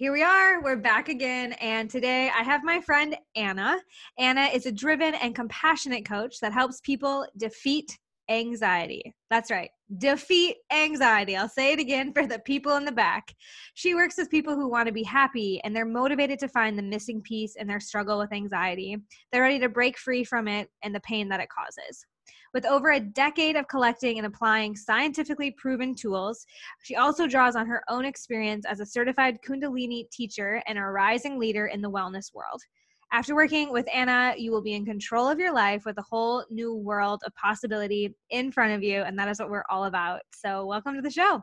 here we are. We're back again. And today I have my friend Anna. Anna is a driven and compassionate coach that helps people defeat anxiety. That's right, defeat anxiety. I'll say it again for the people in the back. She works with people who want to be happy and they're motivated to find the missing piece in their struggle with anxiety. They're ready to break free from it and the pain that it causes. With over a decade of collecting and applying scientifically proven tools, she also draws on her own experience as a certified Kundalini teacher and a rising leader in the wellness world. After working with Anna, you will be in control of your life with a whole new world of possibility in front of you. And that is what we're all about. So, welcome to the show.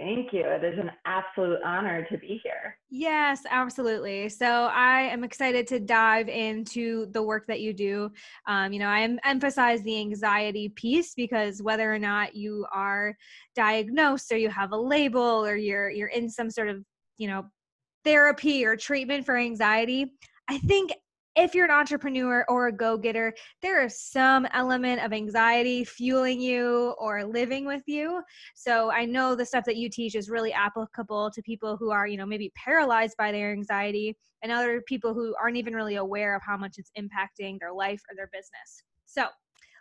Thank you. It is an absolute honor to be here. Yes, absolutely. So I am excited to dive into the work that you do. Um, you know, I emphasize the anxiety piece because whether or not you are diagnosed or you have a label or you're you're in some sort of you know therapy or treatment for anxiety, I think if you're an entrepreneur or a go getter, there is some element of anxiety fueling you or living with you. So I know the stuff that you teach is really applicable to people who are, you know, maybe paralyzed by their anxiety and other people who aren't even really aware of how much it's impacting their life or their business. So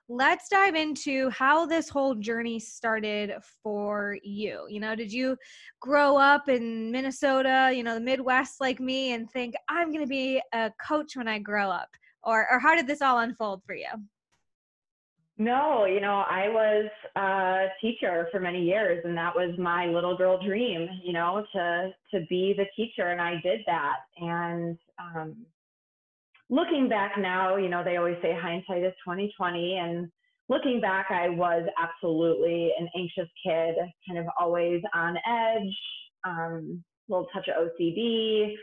let's dive into how this whole journey started for you. You know, did you grow up in Minnesota, you know, the Midwest like me and think I'm going to be a coach when I grow up? Or or how did this all unfold for you? No, you know, I was a teacher for many years and that was my little girl dream, you know, to to be the teacher and I did that. And um looking back now, you know, they always say hindsight is 2020 and looking back, I was absolutely an anxious kid, kind of always on edge, um, little touch of OCD,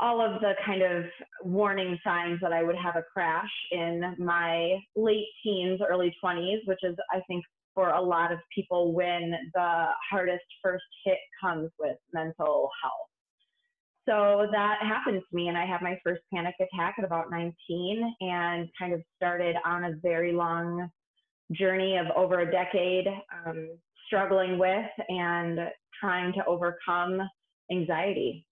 all of the kind of warning signs that I would have a crash in my late teens, early 20s, which is, I think, for a lot of people when the hardest first hit comes with mental health. So that happened to me, and I had my first panic attack at about 19 and kind of started on a very long journey of over a decade um, struggling with and trying to overcome anxiety.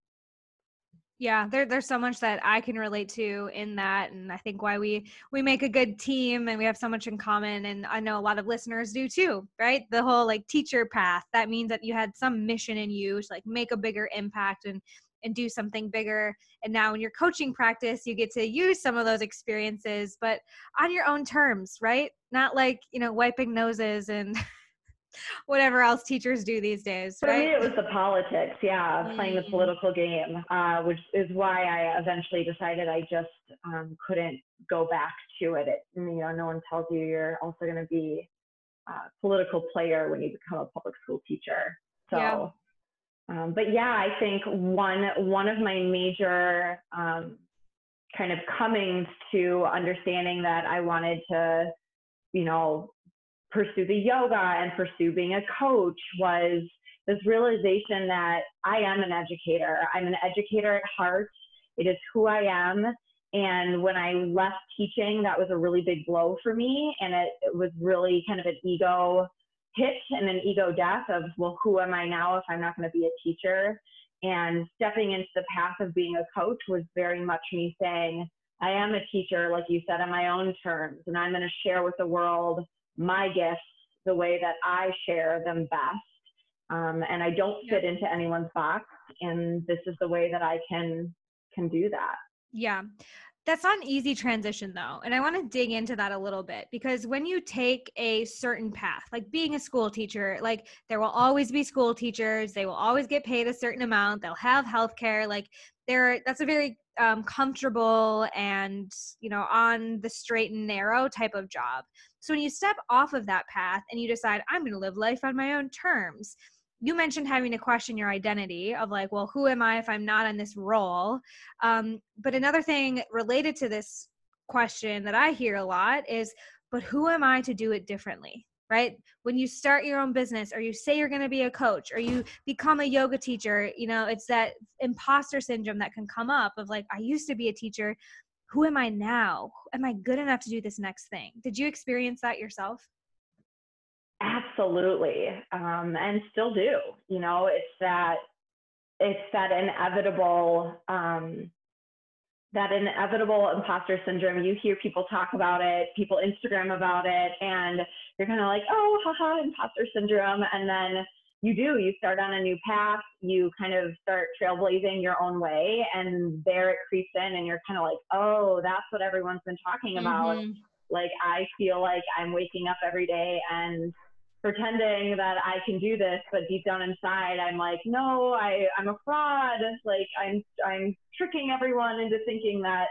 Yeah, there, there's so much that I can relate to in that, and I think why we we make a good team and we have so much in common. And I know a lot of listeners do too, right? The whole like teacher path that means that you had some mission in you to like make a bigger impact and and do something bigger. And now in your coaching practice, you get to use some of those experiences, but on your own terms, right? Not like, you know, wiping noses and whatever else teachers do these days. For me, it was the politics, yeah, playing the mm. political game, uh, which is why I eventually decided I just um, couldn't go back to it. it. You know, no one tells you you're also going to be a political player when you become a public school teacher. So yeah. Um, but yeah, I think one one of my major um, kind of comings to understanding that I wanted to, you know, pursue the yoga and pursue being a coach was this realization that I am an educator. I'm an educator at heart. It is who I am. And when I left teaching, that was a really big blow for me. And it, it was really kind of an ego hit and an ego death of, well, who am I now if I'm not going to be a teacher? And stepping into the path of being a coach was very much me saying, I am a teacher, like you said, on my own terms, and I'm going to share with the world my gifts the way that I share them best. Um, and I don't fit into anyone's box, and this is the way that I can can do that. Yeah that's not an easy transition though and i want to dig into that a little bit because when you take a certain path like being a school teacher like there will always be school teachers they will always get paid a certain amount they'll have health care like there that's a very um, comfortable and you know on the straight and narrow type of job. So when you step off of that path and you decide i'm going to live life on my own terms you mentioned having to question your identity of like well who am i if i'm not in this role? Um, but another thing related to this question that i hear a lot is but who am i to do it differently right? When you start your own business or you say you're going to be a coach or you become a yoga teacher you know it's that imposter syndrome that can come up of like i used to be a teacher. Who am i now? Am i good enough to do this next thing? Did you experience that yourself Absolutely. Um, and still do. You know, it's that it's that inevitable um, that inevitable imposter syndrome. You hear people talk about it, people Instagram about it, and you're kind of like, oh, haha, imposter syndrome. And then you do, you start on a new path, you kind of start trailblazing your own way, and there it creeps in, and you're kind of like, oh, that's what everyone's been talking about. Mm-hmm. Like, I feel like I'm waking up every day and pretending that I can do this, but deep down inside, I'm like, no, I, I'm a fraud. Like I'm, I'm tricking everyone into thinking that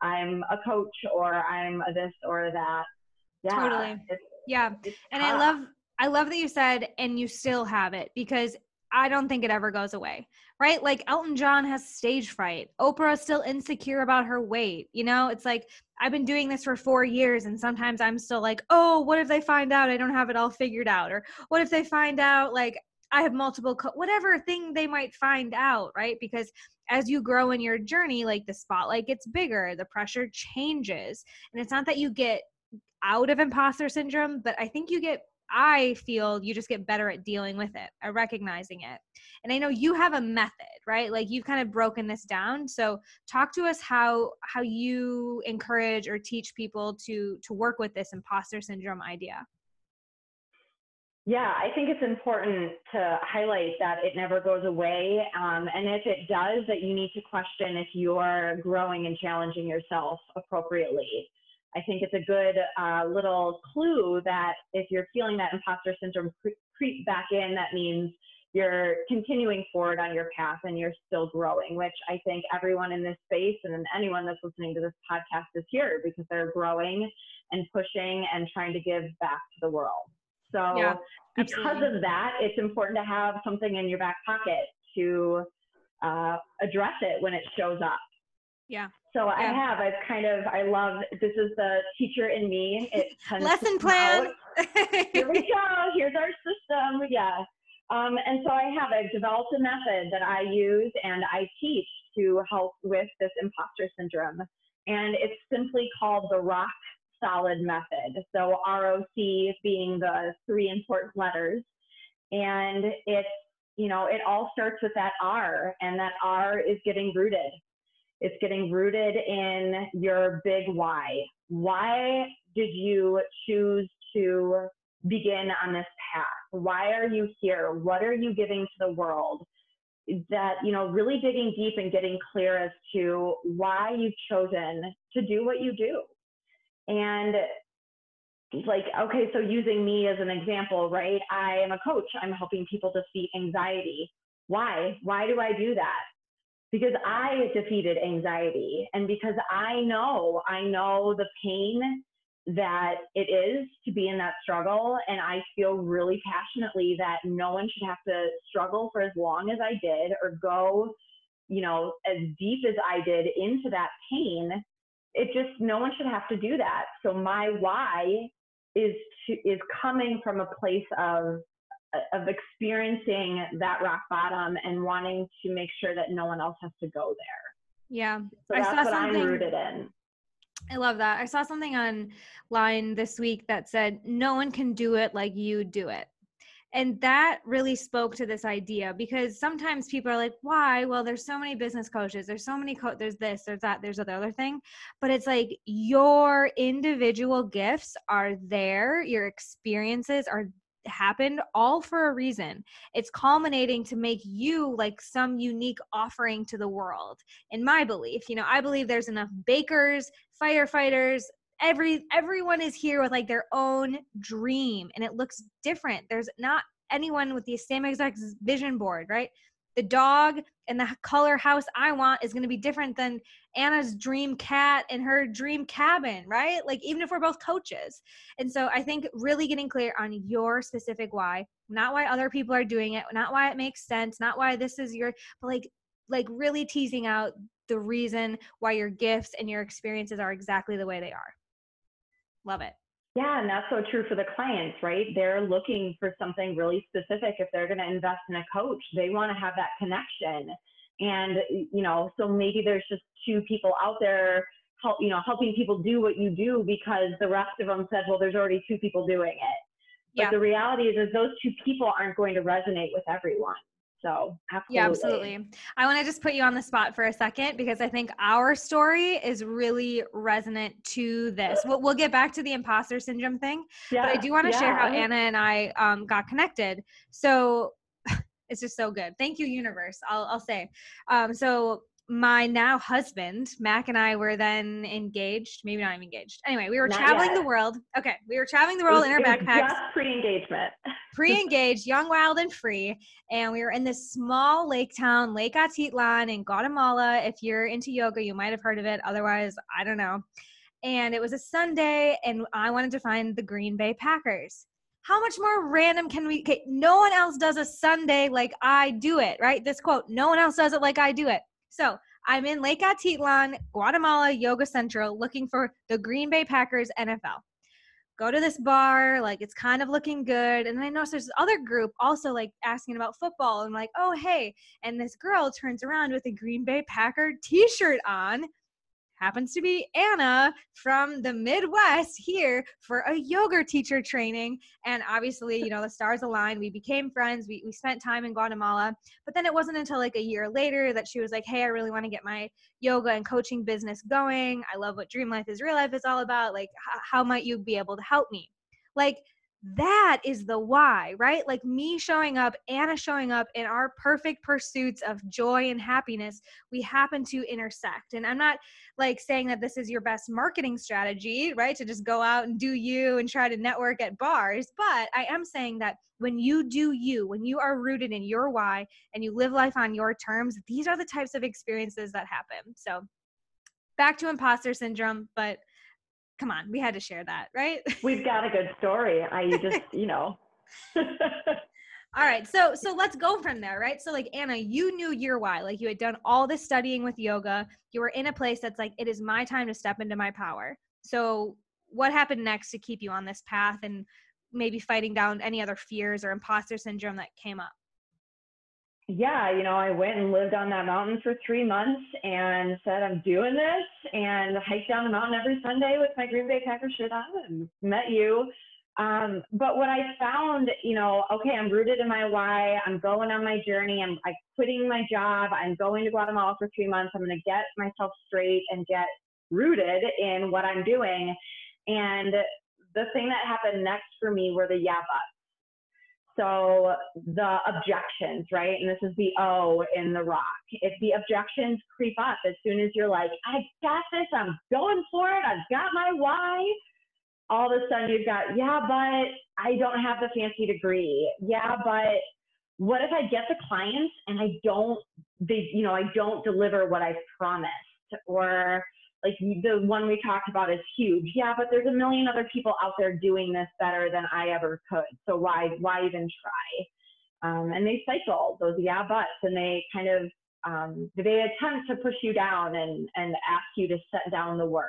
I'm a coach or I'm a this or that. Yeah. Totally. It's, yeah. It's and tough. I love, I love that you said, and you still have it because I don't think it ever goes away, right? Like Elton John has stage fright. Oprah's still insecure about her weight. You know, it's like I've been doing this for four years, and sometimes I'm still like, oh, what if they find out I don't have it all figured out? Or what if they find out like I have multiple, co- whatever thing they might find out, right? Because as you grow in your journey, like the spotlight gets bigger, the pressure changes. And it's not that you get out of imposter syndrome, but I think you get I feel you just get better at dealing with it, at recognizing it. And I know you have a method, right? Like you've kind of broken this down. So talk to us how how you encourage or teach people to to work with this imposter syndrome idea. Yeah, I think it's important to highlight that it never goes away. Um, and if it does, that you need to question if you're growing and challenging yourself appropriately. I think it's a good uh, little clue that if you're feeling that imposter syndrome creep back in, that means you're continuing forward on your path and you're still growing, which I think everyone in this space and anyone that's listening to this podcast is here because they're growing and pushing and trying to give back to the world. So, yeah, because of that, it's important to have something in your back pocket to uh, address it when it shows up. Yeah. So yeah. I have, I've kind of, I love, this is the teacher in me. It Lesson plan. Here we go. Here's our system. Yeah. Um, and so I have, I've developed a method that I use and I teach to help with this imposter syndrome. And it's simply called the rock solid method. So ROC being the three important letters. And it's, you know, it all starts with that R, and that R is getting rooted. It's getting rooted in your big why. Why did you choose to begin on this path? Why are you here? What are you giving to the world? That, you know, really digging deep and getting clear as to why you've chosen to do what you do. And like, okay, so using me as an example, right? I am a coach. I'm helping people defeat anxiety. Why? Why do I do that? Because I defeated anxiety and because I know, I know the pain that it is to be in that struggle. And I feel really passionately that no one should have to struggle for as long as I did or go, you know, as deep as I did into that pain. It just, no one should have to do that. So my why is to, is coming from a place of of experiencing that rock bottom and wanting to make sure that no one else has to go there. Yeah. So that's what I'm rooted in. I love that. I saw something online this week that said, no one can do it like you do it. And that really spoke to this idea because sometimes people are like, why? Well, there's so many business coaches. There's so many, co- there's this, there's that, there's the other thing. But it's like your individual gifts are there, your experiences are happened all for a reason. It's culminating to make you like some unique offering to the world. In my belief, you know, I believe there's enough bakers, firefighters, every everyone is here with like their own dream and it looks different. There's not anyone with the same exact vision board, right? The dog and the color house I want is going to be different than Anna's dream cat and her dream cabin, right? Like, even if we're both coaches. And so I think really getting clear on your specific why, not why other people are doing it, not why it makes sense, not why this is your, but like, like really teasing out the reason why your gifts and your experiences are exactly the way they are. Love it. Yeah, and that's so true for the clients, right? They're looking for something really specific. If they're going to invest in a coach, they want to have that connection. And, you know, so maybe there's just two people out there, help, you know, helping people do what you do because the rest of them said, well, there's already two people doing it. But yeah. the reality is, is those two people aren't going to resonate with everyone. So, absolutely. Yeah, absolutely. I want to just put you on the spot for a second because I think our story is really resonant to this. We'll, we'll get back to the imposter syndrome thing, yeah, but I do want to yeah. share how Anna and I um, got connected. So, it's just so good. Thank you, universe. I'll, I'll say. Um, so my now husband, Mac and I were then engaged. Maybe not even engaged. Anyway, we were not traveling yet. the world. Okay, we were traveling the world was, in our backpacks. Pre-engagement. pre-engaged, young, wild, and free. And we were in this small lake town, Lake Atitlan in Guatemala. If you're into yoga, you might have heard of it. Otherwise, I don't know. And it was a Sunday, and I wanted to find the Green Bay Packers how much more random can we okay, no one else does a sunday like i do it right this quote no one else does it like i do it so I'm in Lake Atitlan, Guatemala Yoga Central, looking for the Green Bay Packers NFL. Go to this bar, like it's kind of looking good. And then I notice there's this other group also like asking about football. And I'm like, oh, hey. And this girl turns around with a Green Bay Packer t shirt on happens to be Anna from the Midwest here for a yoga teacher training. And obviously, you know, the stars aligned. We became friends. We, we spent time in Guatemala. But then it wasn't until like a year later that she was like, hey, I really want to get my yoga and coaching business going. I love what Dream Life is Real Life is all about. Like, h- how might you be able to help me? Like, that is the why, right? Like me showing up, Anna showing up in our perfect pursuits of joy and happiness, we happen to intersect. And I'm not like saying that this is your best marketing strategy, right? To just go out and do you and try to network at bars. But I am saying that when you do you, when you are rooted in your why and you live life on your terms, these are the types of experiences that happen. So back to imposter syndrome, but come on, we had to share that, right? We've got a good story. I just, you know. all right so so let's go from there right so like anna you knew your why like you had done all this studying with yoga you were in a place that's like it is my time to step into my power so what happened next to keep you on this path and maybe fighting down any other fears or imposter syndrome that came up yeah, you know, I went and lived on that mountain for three months and said, I'm doing this and hiked down the mountain every Sunday with my Green Bay Packers shirt on and met you. Um, but what I found, you know, okay, I'm rooted in my why. I'm going on my journey. I'm, I'm quitting my job. I'm going to Guatemala for three months. I'm going to get myself straight and get rooted in what I'm doing. And the thing that happened next for me were the yeah buts so the objections, right? And this is the O in the rock. If the objections creep up as soon as you're like, I got this, I'm going for it, I've got my why, all of a sudden you've got, yeah, but I don't have the fancy degree. Yeah, but what if I get the clients and I don't, they, you know, I don't deliver what I've promised? Or like the one we talked about is huge. Yeah, but there's a million other people out there doing this better than I ever could. So why why even try? Um, and they cycle those yeah buts, and they kind of um, they attempt to push you down and and ask you to set down the work.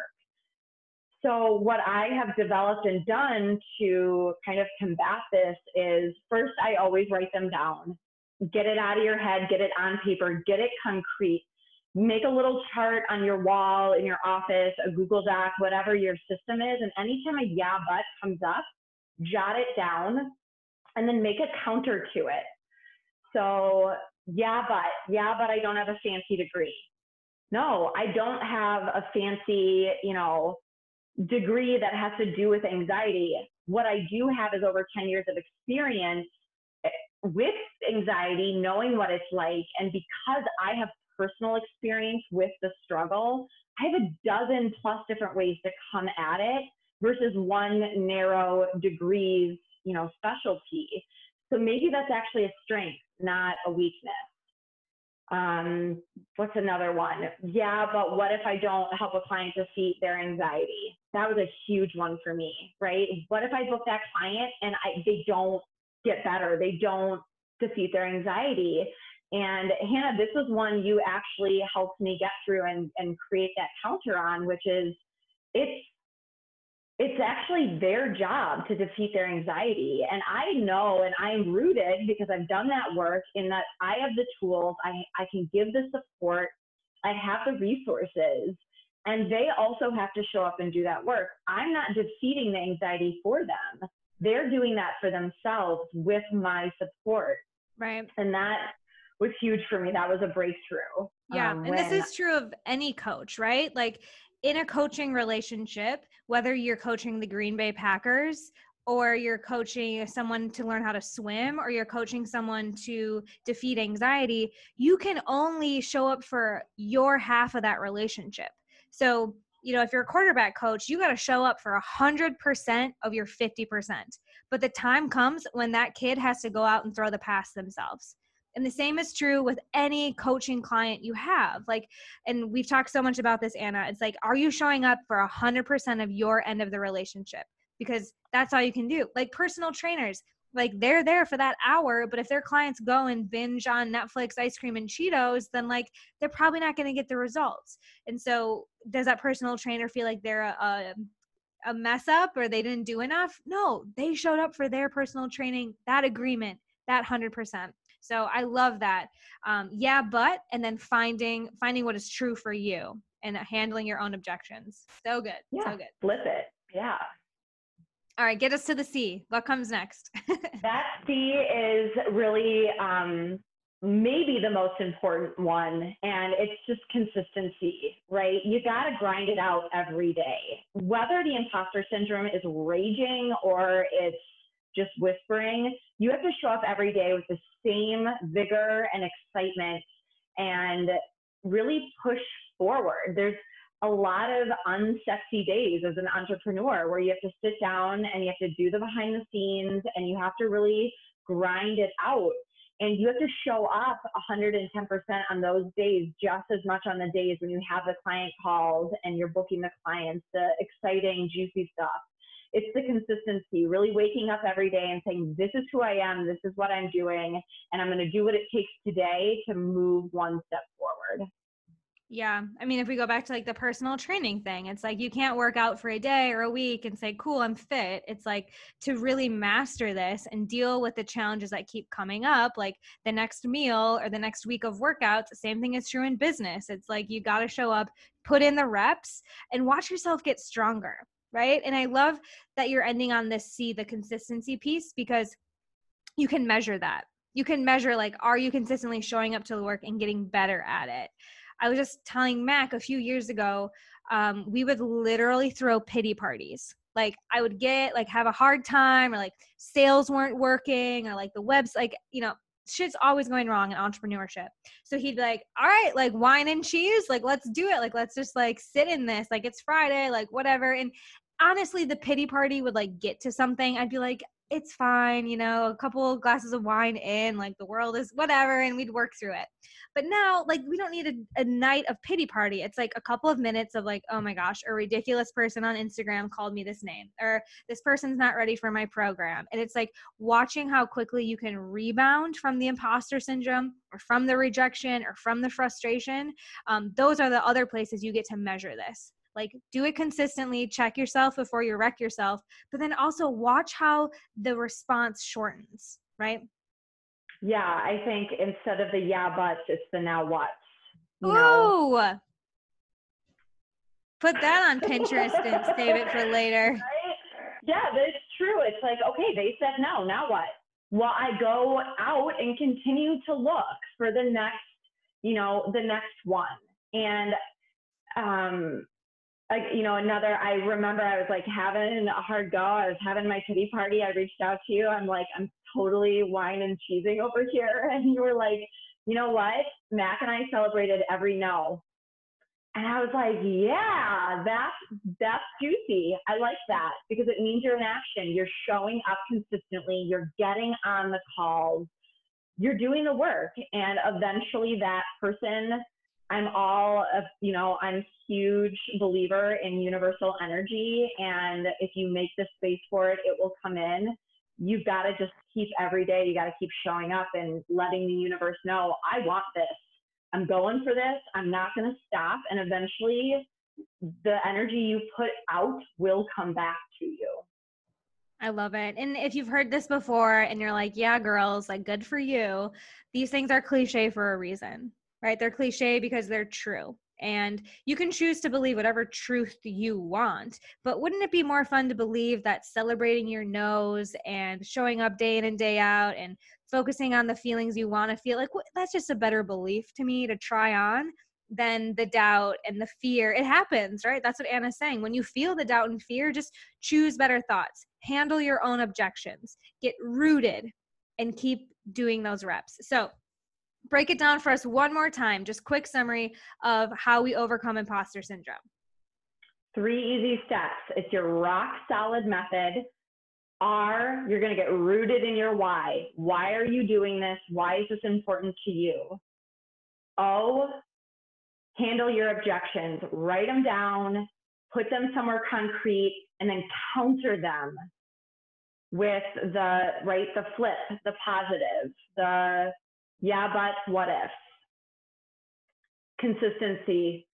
So what I have developed and done to kind of combat this is first I always write them down. Get it out of your head, get it on paper, get it concrete make a little chart on your wall in your office, a Google Doc, whatever your system is. And anytime a yeah, but comes up, jot it down and then make a counter to it. So, yeah, but, yeah, but I don't have a fancy degree. No, I don't have a fancy, you know, degree that has to do with anxiety. What I do have is over 10 years of experience eh, with anxiety, knowing what it's like. And because I have personal experience with the struggle, I have a dozen plus different ways to come at it versus one narrow degrees, you know, specialty. So maybe that's actually a strength, not a weakness. Um, what's another one? Yeah, but what if I don't help a client defeat their anxiety? That was a huge one for me, right? What if I book that client and I, they don't get better? They don't defeat their anxiety. And Hannah, this is one you actually helped me get through and, and create that counter on, which is it's it's actually their job to defeat their anxiety. And I know and I'm rooted because I've done that work in that I have the tools, I, I can give the support, I have the resources, and they also have to show up and do that work. I'm not defeating the anxiety for them. They're doing that for themselves with my support. Right. And that was huge for me. That was a breakthrough. Yeah. Um, and this is true of any coach, right? Like in a coaching relationship, whether you're coaching the Green Bay Packers or you're coaching someone to learn how to swim or you're coaching someone to defeat anxiety, you can only show up for your half of that relationship. So, you know, if you're a quarterback coach, you got to show up for 100% of your 50%. But the time comes when that kid has to go out and throw the pass themselves. And the same is true with any coaching client you have. Like, and we've talked so much about this, Anna. It's like, are you showing up for 100% of your end of the relationship? Because that's all you can do. Like personal trainers, like they're there for that hour, but if their clients go and binge on Netflix, ice cream, and Cheetos, then like they're probably not going to get the results. And so, does that personal trainer feel like they're a, a a mess up or they didn't do enough? No, they showed up for their personal training, that agreement, that 100%. So I love that. Um, yeah, but and then finding finding what is true for you and handling your own objections. So good. Yeah, so good. Flip it. Yeah. All right, get us to the C. What comes next? that C is really um, maybe the most important one, and it's just consistency, right? You got to grind it out every day. Whether the imposter syndrome is raging or it's just whispering, you have to show up every day with the same vigor and excitement and really push forward. There's a lot of unsexy days as an entrepreneur where you have to sit down and you have to do the behind the scenes and you have to really grind it out. And you have to show up 110% on those days, just as much on the days when you have the client calls and you're booking the clients, the exciting, juicy stuff it's the consistency, really waking up every day and saying, this is who I am, this is what I'm doing, and I'm going to do what it takes today to move one step forward. Yeah. I mean, if we go back to like the personal training thing, it's like you can't work out for a day or a week and say, cool, I'm fit. It's like to really master this and deal with the challenges that keep coming up, like the next meal or the next week of workouts. Same thing is true in business. It's like you got to show up, put in the reps, and watch yourself get stronger right? And I love that you're ending on this C, the consistency piece, because you can measure that. You can measure, like, are you consistently showing up to the work and getting better at it? I was just telling Mac a few years ago, um, we would literally throw pity parties. Like I would get like have a hard time or like sales weren't working or like the webs like you know shit's always going wrong in entrepreneurship. So he'd be like, all right, like wine and cheese, like let's do it. Like let's just like sit in this. Like it's Friday, like whatever. And honestly, the pity party would like get to something. I'd be like, it's fine, you know, a couple glasses of wine in, like the world is whatever, and we'd work through it. But now, like, we don't need a, a, night of pity party. It's like a couple of minutes of like, oh my gosh, a ridiculous person on Instagram called me this name, or this person's not ready for my program. And it's like watching how quickly you can rebound from the imposter syndrome, or from the rejection, or from the frustration. Um, those are the other places you get to measure this like do it consistently check yourself before you wreck yourself but then also watch how the response shortens right? Yeah i think instead of the yeah buts it's the now what? Oh put that on pinterest and save it for later. Right? yeah that's true. It's like okay they said no now what? Well i go out and continue to look for the next you know the next one. And um like you know another i remember i was like having a hard go. I was having my pity party. I reached out to you. I'm like i'm totally wine and cheesing over here. And you were like you know what? Mac and i celebrated every no. And i was like yeah that's that's juicy. I like that because it means you're in action. You're showing up consistently. You're getting on the calls. You're doing the work. And eventually that person I'm all of, you know, I'm huge believer in universal energy. And if you make the space for it, it will come in. You've got to just keep every day, you got to keep showing up and letting the universe know, I want this. I'm going for this. I'm not going to stop. And eventually, the energy you put out will come back to you. I love it. And if you've heard this before and you're like, yeah, girls, like, good for you, these things are cliche for a reason right? They're cliche because they're true. And you can choose to believe whatever truth you want. But wouldn't it be more fun to believe that celebrating your noes and showing up day in and day out and focusing on the feelings you want to feel like that's just a better belief to me to try on than the doubt and the fear. It happens, right? That's what Anna's saying. When you feel the doubt and fear, just choose better thoughts, handle your own objections, get rooted, and keep doing those reps. So, break it down for us one more time. Just quick summary of how we overcome imposter syndrome. Three easy steps. It's your rock solid method. R, you're going to get rooted in your why. Why are you doing this? Why is this important to you? O, handle your objections, write them down, put them somewhere concrete, and then counter them with the right, the flip, the positive, the yeah, but what if? Consistency.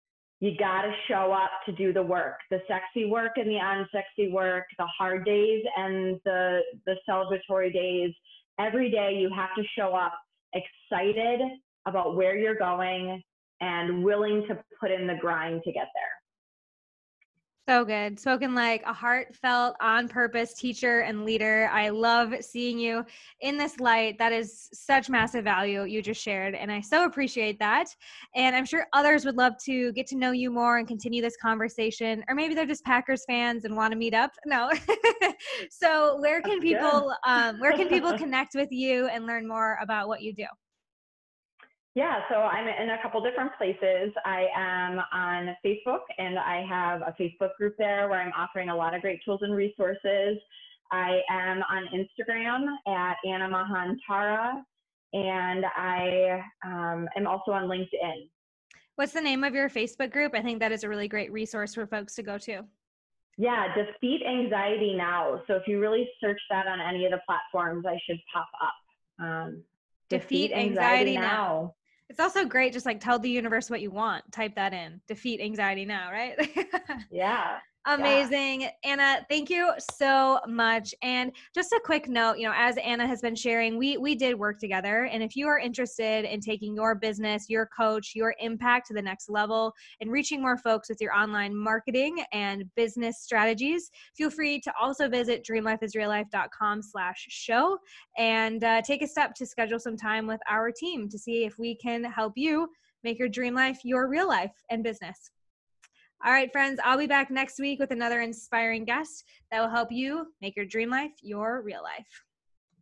You got to show up to do the work, the sexy work and the unsexy work, the hard days and the the celebratory days. Every day you have to show up excited about where you're going and willing to put in the grind to get there. So good. Spoken like a heartfelt, on purpose teacher and leader. I love seeing you in this light. That is such massive value you just shared. And I so appreciate that. And I'm sure others would love to get to know you more and continue this conversation. Or maybe they're just Packers fans and want to meet up. No. so where can people um, where can people connect with you and learn more about what you do? Yeah, so I'm in a couple different places. I am on Facebook and I have a Facebook group there where I'm offering a lot of great tools and resources. I am on Instagram at Anna Mahantara and I um, am also on LinkedIn. What's the name of your Facebook group? I think that is a really great resource for folks to go to. Yeah, Defeat Anxiety Now. So if you really search that on any of the platforms, I should pop up. Um, Defeat, Defeat Anxiety, Anxiety now. now. It's also great just like tell the universe what you want. Type that in. Defeat anxiety now, right? yeah. Amazing. Yeah. Anna, thank you so much. And just a quick note, you know, as Anna has been sharing, we we did work together and if you are interested in taking your business, your coach, your impact to the next level and reaching more folks with your online marketing and business strategies, feel free to also visit dreamlifeisreallife.com slash show and uh, take a step to schedule some time with our team to see if we can help you make your dream life your real life and business. All right, friends, I'll be back next week with another inspiring guest that will help you make your dream life your real life.